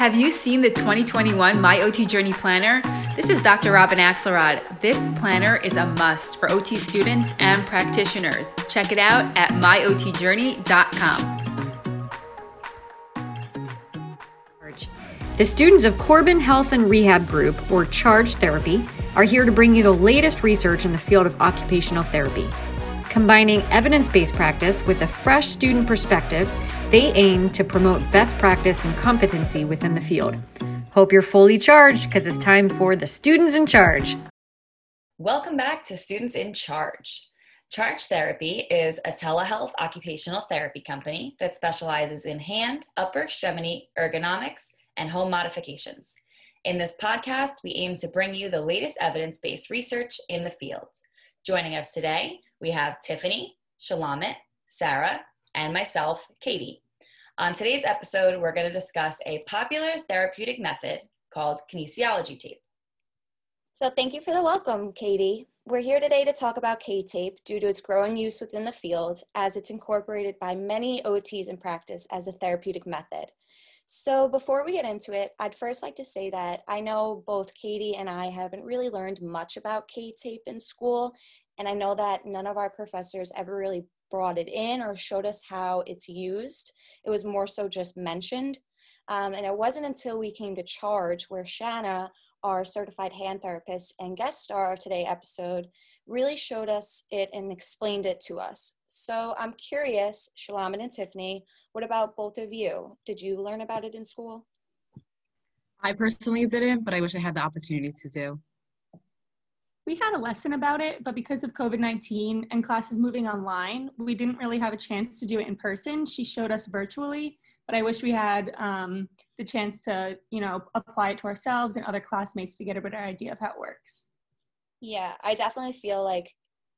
Have you seen the 2021 My OT Journey Planner? This is Dr. Robin Axelrod. This planner is a must for OT students and practitioners. Check it out at myotjourney.com. The students of Corbin Health and Rehab Group, or Charge Therapy, are here to bring you the latest research in the field of occupational therapy. Combining evidence based practice with a fresh student perspective, they aim to promote best practice and competency within the field. Hope you're fully charged because it's time for the Students in Charge. Welcome back to Students in Charge. Charge Therapy is a telehealth occupational therapy company that specializes in hand, upper extremity, ergonomics, and home modifications. In this podcast, we aim to bring you the latest evidence based research in the field. Joining us today, we have Tiffany, Shalamit, Sarah, and myself, Katie. On today's episode, we're going to discuss a popular therapeutic method called kinesiology tape. So, thank you for the welcome, Katie. We're here today to talk about K tape due to its growing use within the field as it's incorporated by many OTs in practice as a therapeutic method. So, before we get into it, I'd first like to say that I know both Katie and I haven't really learned much about K tape in school, and I know that none of our professors ever really brought it in or showed us how it's used. It was more so just mentioned. Um, and it wasn't until we came to charge where Shanna, our certified hand therapist and guest star of today's episode, really showed us it and explained it to us. So I'm curious, Shalaman and Tiffany, what about both of you? Did you learn about it in school? I personally didn't, but I wish I had the opportunity to do we had a lesson about it, but because of COVID 19 and classes moving online, we didn't really have a chance to do it in person. She showed us virtually, but I wish we had um, the chance to, you know, apply it to ourselves and other classmates to get a better idea of how it works. Yeah, I definitely feel like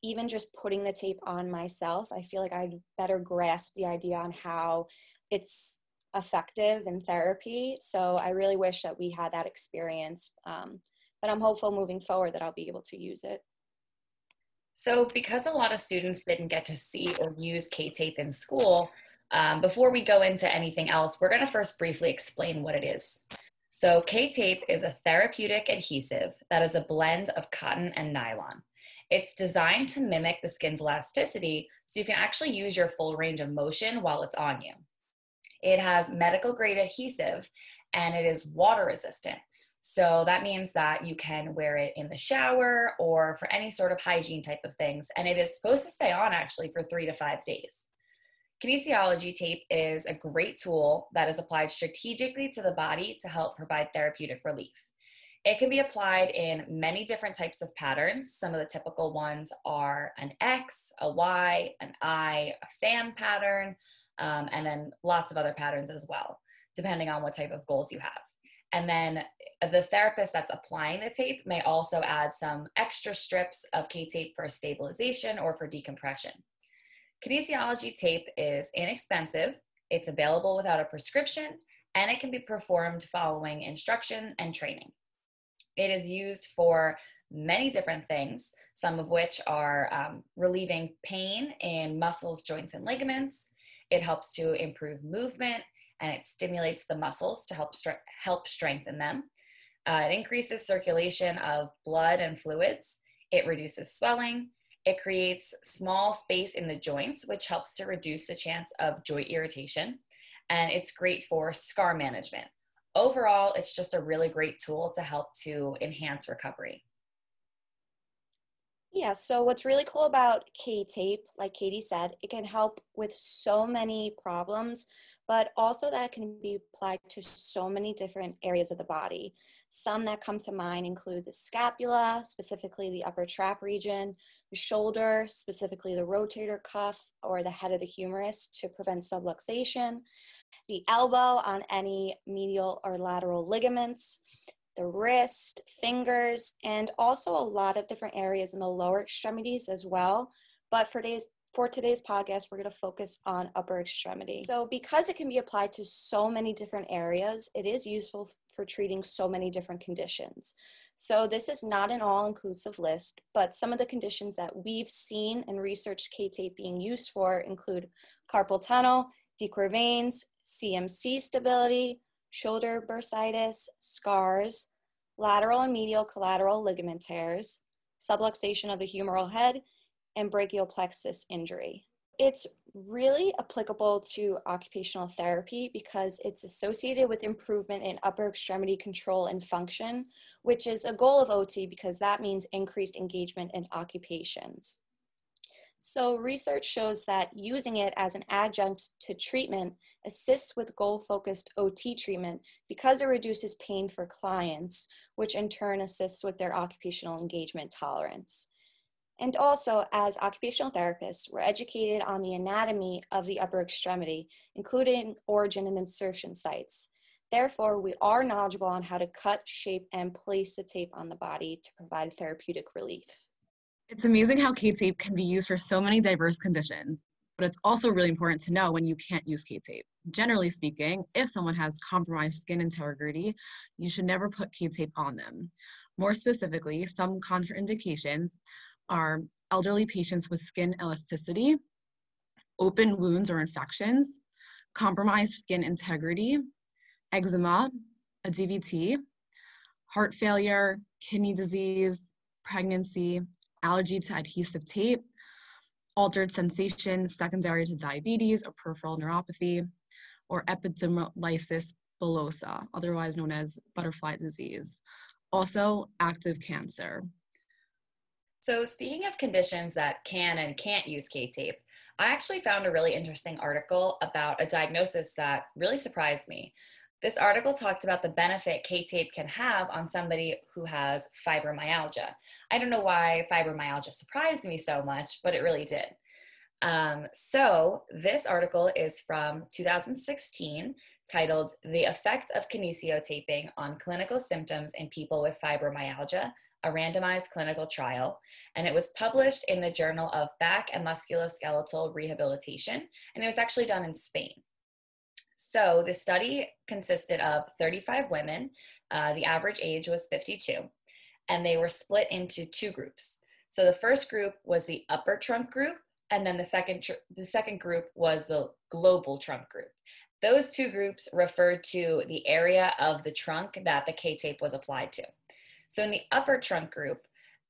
even just putting the tape on myself, I feel like I'd better grasp the idea on how it's effective in therapy. So I really wish that we had that experience. Um, but I'm hopeful moving forward that I'll be able to use it. So, because a lot of students didn't get to see or use K tape in school, um, before we go into anything else, we're going to first briefly explain what it is. So, K tape is a therapeutic adhesive that is a blend of cotton and nylon. It's designed to mimic the skin's elasticity so you can actually use your full range of motion while it's on you. It has medical grade adhesive and it is water resistant. So that means that you can wear it in the shower or for any sort of hygiene type of things. And it is supposed to stay on actually for three to five days. Kinesiology tape is a great tool that is applied strategically to the body to help provide therapeutic relief. It can be applied in many different types of patterns. Some of the typical ones are an X, a Y, an I, a fan pattern, um, and then lots of other patterns as well, depending on what type of goals you have. And then the therapist that's applying the tape may also add some extra strips of K tape for stabilization or for decompression. Kinesiology tape is inexpensive, it's available without a prescription, and it can be performed following instruction and training. It is used for many different things, some of which are um, relieving pain in muscles, joints, and ligaments. It helps to improve movement and it stimulates the muscles to help, help strengthen them. Uh, it increases circulation of blood and fluids. It reduces swelling. It creates small space in the joints, which helps to reduce the chance of joint irritation. And it's great for scar management. Overall, it's just a really great tool to help to enhance recovery. Yeah, so what's really cool about K tape, like Katie said, it can help with so many problems but also that can be applied to so many different areas of the body. Some that come to mind include the scapula, specifically the upper trap region, the shoulder, specifically the rotator cuff or the head of the humerus to prevent subluxation, the elbow on any medial or lateral ligaments, the wrist, fingers, and also a lot of different areas in the lower extremities as well. But for today's for today's podcast, we're going to focus on upper extremity. So, because it can be applied to so many different areas, it is useful for treating so many different conditions. So, this is not an all inclusive list, but some of the conditions that we've seen and researched K tape being used for include carpal tunnel, De Quervain's, CMC stability, shoulder bursitis, scars, lateral and medial collateral ligament tears, subluxation of the humeral head, and brachial plexus injury. It's really applicable to occupational therapy because it's associated with improvement in upper extremity control and function, which is a goal of OT because that means increased engagement in occupations. So research shows that using it as an adjunct to treatment assists with goal-focused OT treatment because it reduces pain for clients, which in turn assists with their occupational engagement tolerance. And also, as occupational therapists, we're educated on the anatomy of the upper extremity, including origin and insertion sites. Therefore, we are knowledgeable on how to cut, shape, and place the tape on the body to provide therapeutic relief. It's amazing how K-tape can be used for so many diverse conditions, but it's also really important to know when you can't use K-tape. Generally speaking, if someone has compromised skin integrity, you should never put K-tape on them. More specifically, some contraindications are elderly patients with skin elasticity, open wounds or infections, compromised skin integrity, eczema, a DVT, heart failure, kidney disease, pregnancy, allergy to adhesive tape, altered sensation secondary to diabetes or peripheral neuropathy, or epidermolysis bullosa, otherwise known as butterfly disease. Also, active cancer. So, speaking of conditions that can and can't use K tape, I actually found a really interesting article about a diagnosis that really surprised me. This article talked about the benefit K tape can have on somebody who has fibromyalgia. I don't know why fibromyalgia surprised me so much, but it really did. Um, so, this article is from 2016 titled The Effect of Kinesiotaping on Clinical Symptoms in People with Fibromyalgia a randomized clinical trial, and it was published in the Journal of Back and Musculoskeletal Rehabilitation, and it was actually done in Spain. So the study consisted of 35 women. Uh, the average age was 52, and they were split into two groups. So the first group was the upper trunk group, and then the second tr- the second group was the global trunk group. Those two groups referred to the area of the trunk that the K tape was applied to. So in the upper trunk group,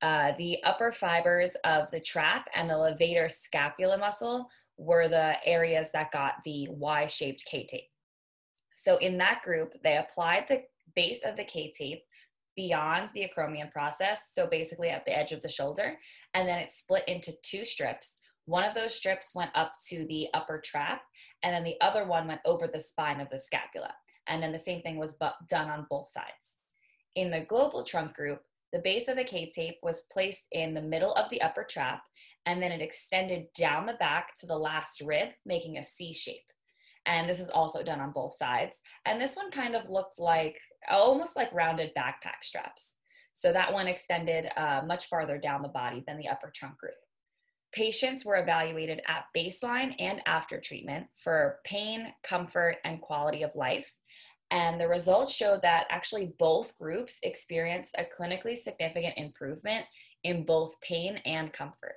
uh, the upper fibers of the trap and the levator scapula muscle were the areas that got the Y-shaped K-tape. So in that group, they applied the base of the K-tape beyond the acromion process, so basically at the edge of the shoulder, and then it split into two strips. One of those strips went up to the upper trap, and then the other one went over the spine of the scapula. And then the same thing was done on both sides. In the global trunk group, the base of the K-tape was placed in the middle of the upper trap, and then it extended down the back to the last rib, making a C shape. And this was also done on both sides. And this one kind of looked like almost like rounded backpack straps. So that one extended uh, much farther down the body than the upper trunk group. Patients were evaluated at baseline and after treatment for pain, comfort, and quality of life. And the results showed that actually both groups experienced a clinically significant improvement in both pain and comfort.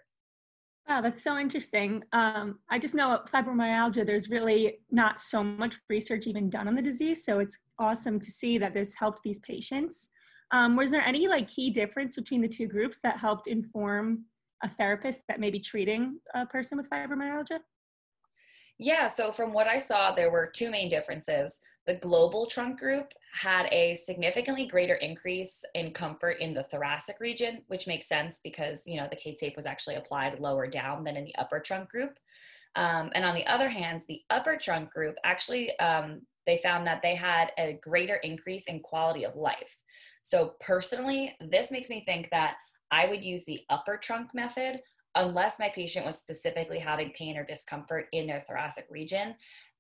Wow, that's so interesting. Um, I just know fibromyalgia, there's really not so much research even done on the disease. So it's awesome to see that this helped these patients. Um, was there any like key difference between the two groups that helped inform a therapist that may be treating a person with fibromyalgia? Yeah, so from what I saw, there were two main differences. The global trunk group had a significantly greater increase in comfort in the thoracic region, which makes sense because you know the K-tape was actually applied lower down than in the upper trunk group. Um, and on the other hand, the upper trunk group actually um, they found that they had a greater increase in quality of life. So personally, this makes me think that I would use the upper trunk method unless my patient was specifically having pain or discomfort in their thoracic region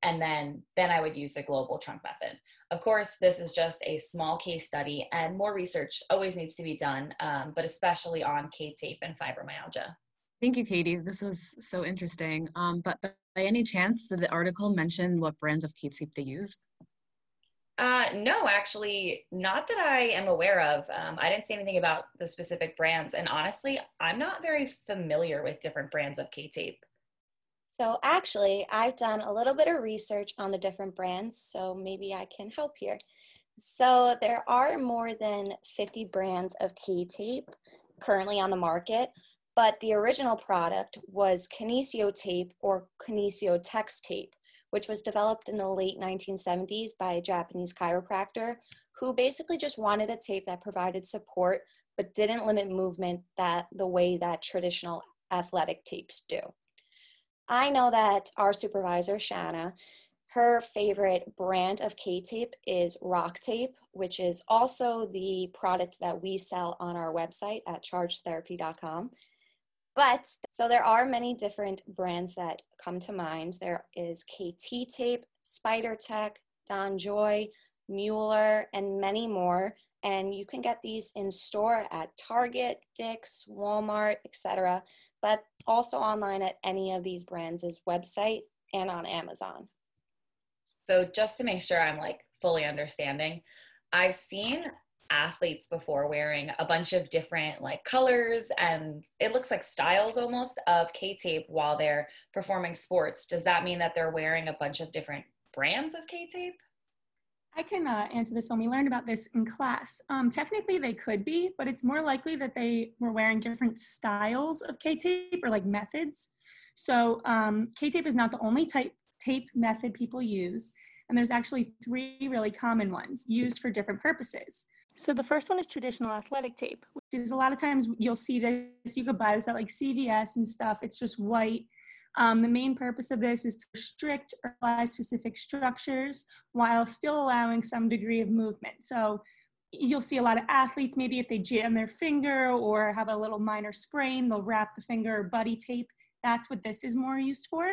and then then i would use the global trunk method. Of course this is just a small case study and more research always needs to be done um, but especially on k-tape and fibromyalgia. Thank you katie. This was so interesting. Um, but by any chance did the article mention what brands of k-tape they used uh, no, actually, not that I am aware of. Um, I didn't say anything about the specific brands, and honestly, I'm not very familiar with different brands of K tape. So actually, I've done a little bit of research on the different brands, so maybe I can help here. So there are more than 50 brands of K-tape currently on the market, but the original product was Kinesio tape or Kinesio Tex tape, which was developed in the late 1970s by a Japanese chiropractor who basically just wanted a tape that provided support but didn't limit movement that the way that traditional athletic tapes do. I know that our supervisor, Shanna, her favorite brand of K tape is Rock Tape, which is also the product that we sell on our website at chargetherapy.com. But so there are many different brands that come to mind. There is KT Tape, Spider Tech, DonJoy, Mueller, and many more. And you can get these in store at Target, Dick's, Walmart, etc., but also online at any of these brands' website and on Amazon. So just to make sure I'm like fully understanding, I've seen athletes before wearing a bunch of different like colors and it looks like styles almost of K-tape while they're performing sports. Does that mean that they're wearing a bunch of different brands of K-tape? I can uh, answer this one. We learned about this in class. Um, technically, they could be, but it's more likely that they were wearing different styles of K-tape or like methods. So um, K-tape is not the only type tape method people use, and there's actually three really common ones used for different purposes. So the first one is traditional athletic tape, which is a lot of times you'll see this. You could buy this at like CVS and stuff. It's just white um, the main purpose of this is to restrict or apply specific structures while still allowing some degree of movement. So you'll see a lot of athletes, maybe if they jam their finger or have a little minor sprain, they'll wrap the finger or buddy tape. That's what this is more used for.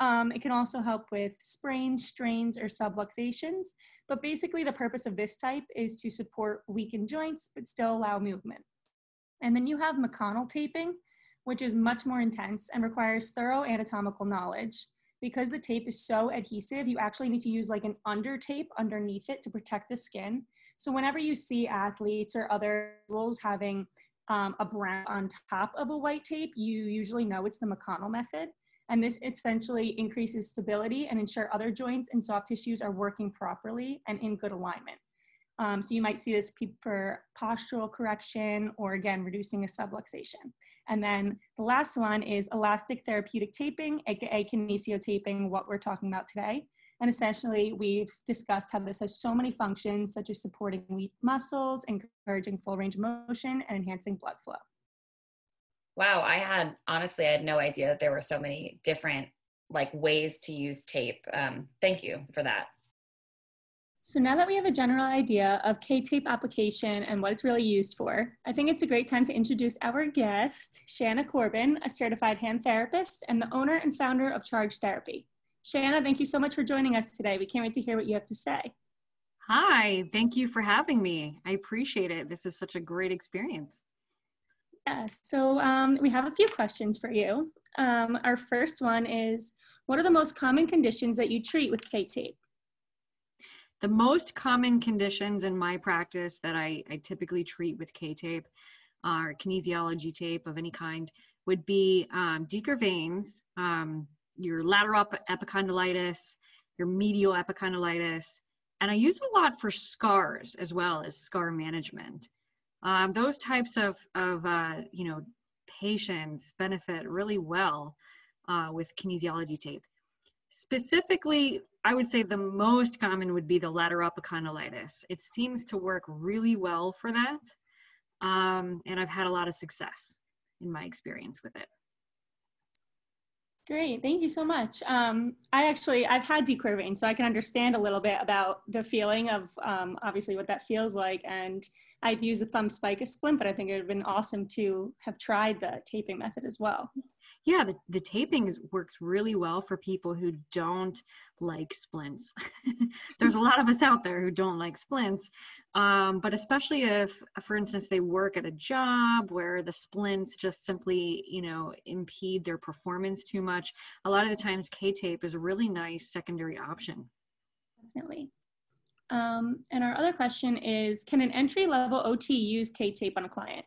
Um, it can also help with sprains, strains, or subluxations. But basically, the purpose of this type is to support weakened joints but still allow movement. And then you have McConnell taping, which is much more intense and requires thorough anatomical knowledge. Because the tape is so adhesive, you actually need to use like an under tape underneath it to protect the skin. So whenever you see athletes or other rules having um, a brown on top of a white tape, you usually know it's the McConnell method. And this essentially increases stability and ensure other joints and soft tissues are working properly and in good alignment. Um, so you might see this for postural correction or again, reducing a subluxation. And then the last one is elastic therapeutic taping, aka kinesio taping, what we're talking about today. And essentially, we've discussed how this has so many functions, such as supporting weak muscles, encouraging full range of motion, and enhancing blood flow. Wow, I had honestly, I had no idea that there were so many different like ways to use tape. Um, thank you for that. So now that we have a general idea of K-tape application and what it's really used for, I think it's a great time to introduce our guest, Shanna Corbin, a certified hand therapist and the owner and founder of Charge Therapy. Shanna, thank you so much for joining us today. We can't wait to hear what you have to say. Hi, thank you for having me. I appreciate it. This is such a great experience. Yeah, so um, we have a few questions for you. Um, our first one is, what are the most common conditions that you treat with K-tape? The most common conditions in my practice that I, I typically treat with K-tape or kinesiology tape of any kind would be um, veins, um, your lateral epicondylitis, your medial epicondylitis, and I use a lot for scars as well as scar management. Um, those types of, of uh, you know, patients benefit really well uh, with kinesiology tape. Specifically, I would say the most common would be the lateral epicondylitis. It seems to work really well for that. Um, and I've had a lot of success in my experience with it. Great, thank you so much. Um, I actually, I've had de Quervain's, so I can understand a little bit about the feeling of um, obviously what that feels like. And I've used the thumb spica splint, but I think it would have been awesome to have tried the taping method as well yeah the, the taping is, works really well for people who don't like splints. There's a lot of us out there who don't like splints um, but especially if for instance they work at a job where the splints just simply you know impede their performance too much a lot of the times k-tape is a really nice secondary option. Definitely. Um, and our other question is can an entry level ot use k-tape on a client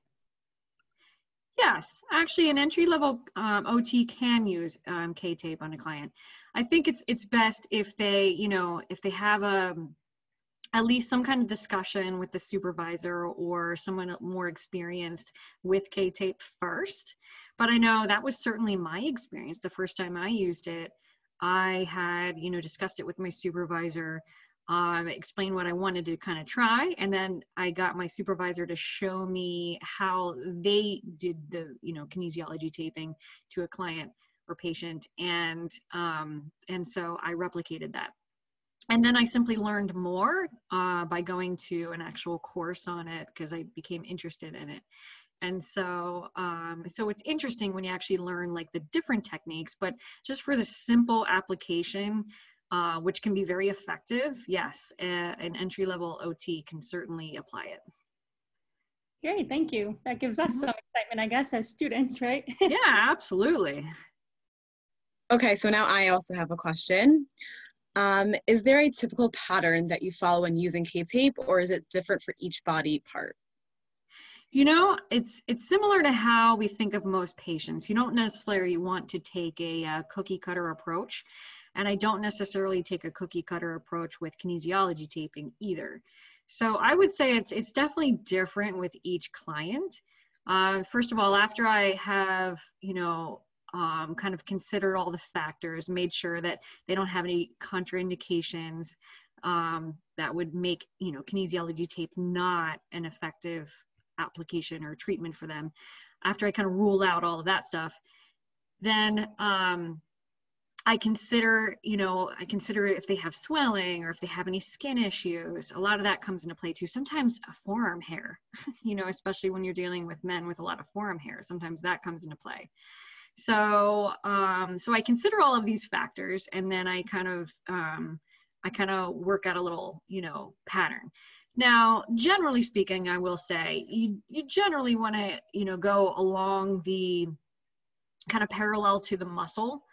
Yes, actually, an entry level um, OT can use um, K tape on a client. I think it's it's best if they, you know, if they have a um, at least some kind of discussion with the supervisor or someone more experienced with K tape first. But I know that was certainly my experience the first time I used it. I had, you know, discussed it with my supervisor um, explain what I wanted to kind of try. And then I got my supervisor to show me how they did the, you know, kinesiology taping to a client or patient. And, um, and so I replicated that. And then I simply learned more uh, by going to an actual course on it because I became interested in it. And so, um, so it's interesting when you actually learn like the different techniques, but just for the simple application, uh, which can be very effective, yes, a, an entry level OT can certainly apply it. Great, thank you. That gives us mm-hmm. some excitement, I guess, as students, right? yeah, absolutely. Okay, so now I also have a question. Um, is there a typical pattern that you follow when using K-tape or is it different for each body part? You know, it's it's similar to how we think of most patients. You don't necessarily want to take a, a uh, cookie cutter approach. And I don't necessarily take a cookie cutter approach with kinesiology taping either. So I would say it's, it's definitely different with each client. Uh, first of all, after I have, you know, um, kind of considered all the factors, made sure that they don't have any contraindications um, that would make, you know, kinesiology tape not an effective application or treatment for them. After I kind of rule out all of that stuff, then um, I consider, you know, I consider if they have swelling or if they have any skin issues. A lot of that comes into play too. Sometimes a forearm hair, you know, especially when you're dealing with men with a lot of forearm hair, sometimes that comes into play. So, um, so I consider all of these factors, and then I kind of, um, I kind of work out a little, you know, pattern. Now, generally speaking, I will say you you generally want to, you know, go along the kind of parallel to the muscle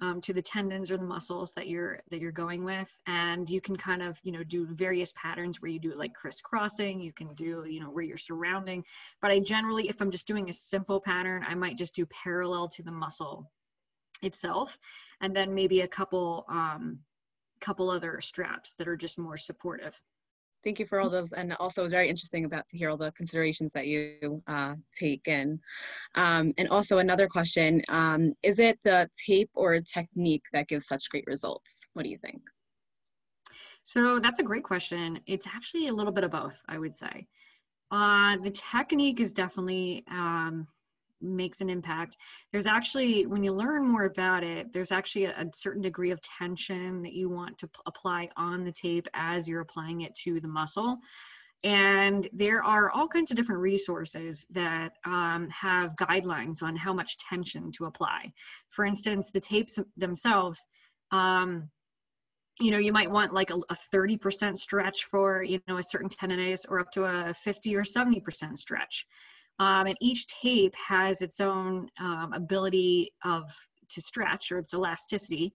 um, to the tendons or the muscles that you're that you're going with. And you can kind of you know do various patterns where you do like crisscrossing. You can do you know where you're surrounding. But i generally if i'm just doing a simple pattern i might just do parallel to the muscle itself. And then maybe a couple um couple other straps that are just more supportive Thank you for all those, and also it was very interesting about to hear all the considerations that you uh, take in. Um, and also another question: um, Is it the tape or technique that gives such great results? What do you think? So that's a great question. It's actually a little bit of both, I would say. Uh, the technique is definitely um, makes an impact. There's actually, when you learn more about it, there's actually a, a certain degree of tension that you want to p- apply on the tape as you're applying it to the muscle. And there are all kinds of different resources that um, have guidelines on how much tension to apply. For instance, the tapes themselves, um, you know, you might want like a, a 30% stretch for, you know, a certain tendonitis or up to a 50 or 70% stretch. Um, and each tape has its own um, ability of to stretch or its elasticity.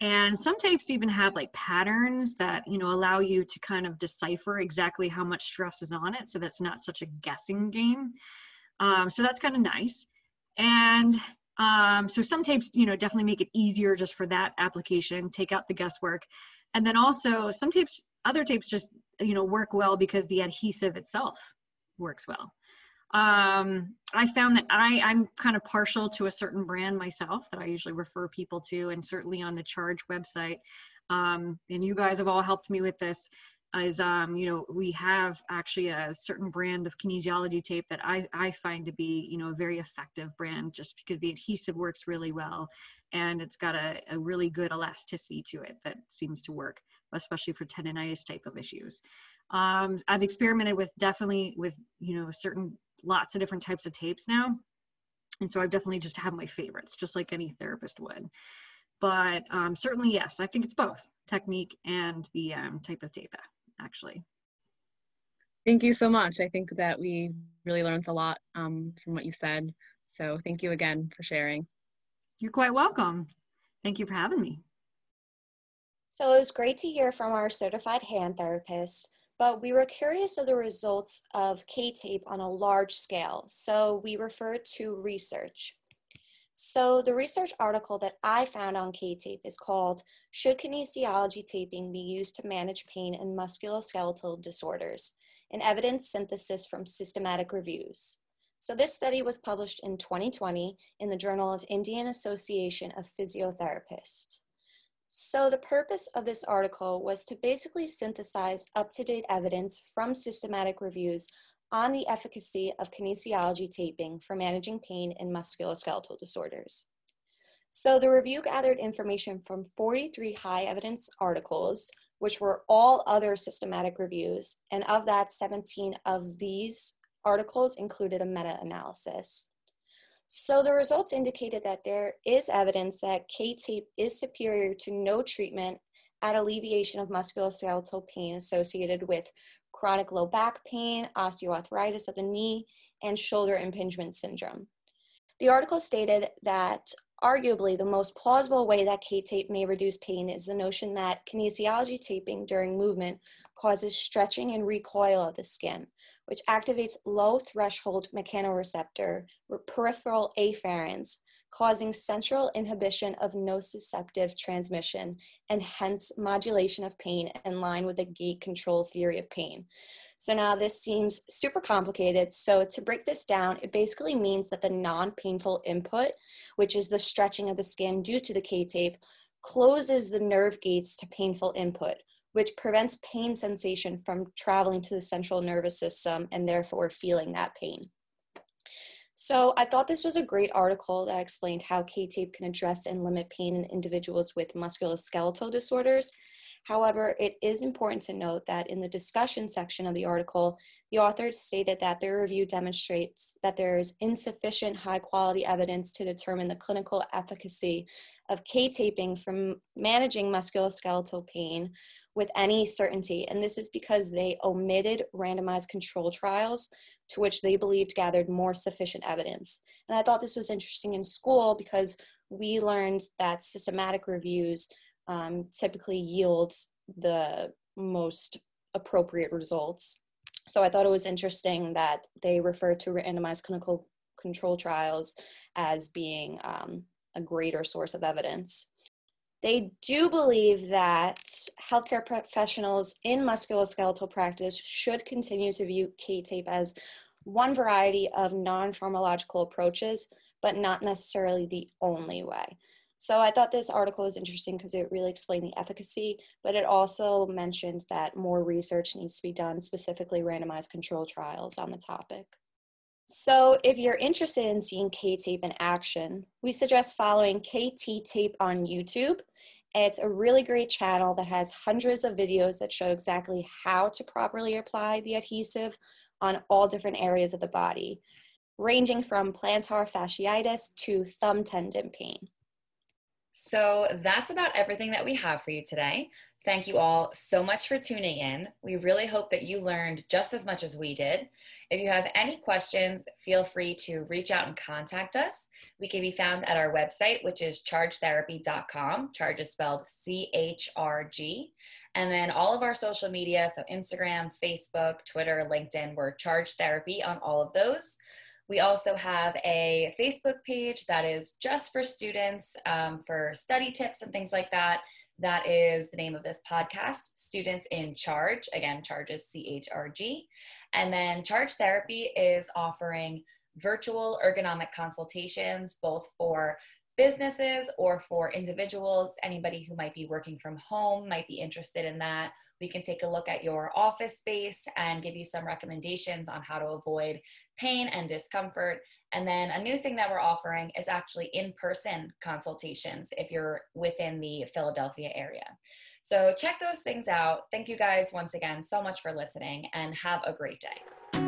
And some tapes even have like patterns that you know allow you to kind of decipher exactly how much stress is on it, so that's not such a guessing game. Um, so that's kind of nice. And um, so some tapes, you know, definitely make it easier just for that application, take out the guesswork. And then also some tapes, other tapes just, you know, work well because the adhesive itself works well um, I found that I, I'm kind of partial to a certain brand myself that I usually refer people to, and certainly on the Charge website. Um, and you guys have all helped me with this. Is um, you know we have actually a certain brand of kinesiology tape that I, I find to be you know a very effective brand just because the adhesive works really well and it's got a, a really good elasticity to it that seems to work especially for tendonitis type of issues um, I've experimented with definitely with you know certain lots of different types of tapes now. And so I've definitely just have my favorites, just like any therapist would. But um, certainly, yes, I think it's both technique and the um, type of tape, actually. Thank you so much. I think that we really learned a lot um, from what you said. So thank you again for sharing. You're quite welcome. Thank you for having me. So it was great to hear from our certified hand therapist but we were curious of the results of K-tape on a large scale, so we referred to research. So the research article that I found on K-tape is called Should Kinesiology Taping Be Used to Manage Pain in Musculoskeletal Disorders? An Evidence Synthesis from Systematic Reviews. So this study was published in 2020 in the Journal of Indian Association of Physiotherapists. So the purpose of this article was to basically synthesize up-to-date evidence from systematic reviews on the efficacy of kinesiology taping for managing pain in musculoskeletal disorders. So the review gathered information from 43 high evidence articles, which were all other systematic reviews, and of that, 17 of these articles included a meta-analysis. So the results indicated that there is evidence that K-tape is superior to no treatment at alleviation of musculoskeletal pain associated with chronic low back pain, osteoarthritis of the knee, and shoulder impingement syndrome. The article stated that arguably the most plausible way that K-tape may reduce pain is the notion that kinesiology taping during movement causes stretching and recoil of the skin, which activates low threshold mechanoreceptor peripheral afferents, causing central inhibition of nociceptive transmission and hence modulation of pain in line with the gate control theory of pain. So now this seems super complicated. So to break this down, it basically means that the non-painful input, which is the stretching of the skin due to the K-tape, closes the nerve gates to painful input, which prevents pain sensation from traveling to the central nervous system and therefore feeling that pain. So I thought this was a great article that explained how K-tape can address and limit pain in individuals with musculoskeletal disorders. However, it is important to note that in the discussion section of the article, the authors stated that their review demonstrates that there is insufficient high quality evidence to determine the clinical efficacy of K-taping from managing musculoskeletal pain with any certainty. And this is because they omitted randomized control trials to which they believed gathered more sufficient evidence. And I thought this was interesting in school because we learned that systematic reviews um, typically yield the most appropriate results. So I thought it was interesting that they referred to randomized clinical control trials as being um, a greater source of evidence. They do believe that healthcare professionals in musculoskeletal practice should continue to view K-tape as one variety of non-pharmacological approaches, but not necessarily the only way. So I thought this article was interesting because it really explained the efficacy, but it also mentioned that more research needs to be done, specifically randomized control trials on the topic. So if you're interested in seeing K-tape in action, we suggest following KT Tape on YouTube. It's a really great channel that has hundreds of videos that show exactly how to properly apply the adhesive on all different areas of the body, ranging from plantar fasciitis to thumb tendon pain. So that's about everything that we have for you today. Thank you all so much for tuning in. We really hope that you learned just as much as we did. If you have any questions, feel free to reach out and contact us. We can be found at our website, which is chargetherapy.com. Charge is spelled C H R G. And then all of our social media, so Instagram, Facebook, Twitter, LinkedIn, we're Charge Therapy on all of those. We also have a Facebook page that is just for students um, for study tips and things like that. That is the name of this podcast, Students in Charge. Again, Charge is C H R G. And then Charge Therapy is offering virtual ergonomic consultations, both for businesses or for individuals, anybody who might be working from home might be interested in that. We can take a look at your office space and give you some recommendations on how to avoid pain and discomfort. And then a new thing that we're offering is actually in person consultations if you're within the Philadelphia area. So check those things out. Thank you guys once again so much for listening and have a great day.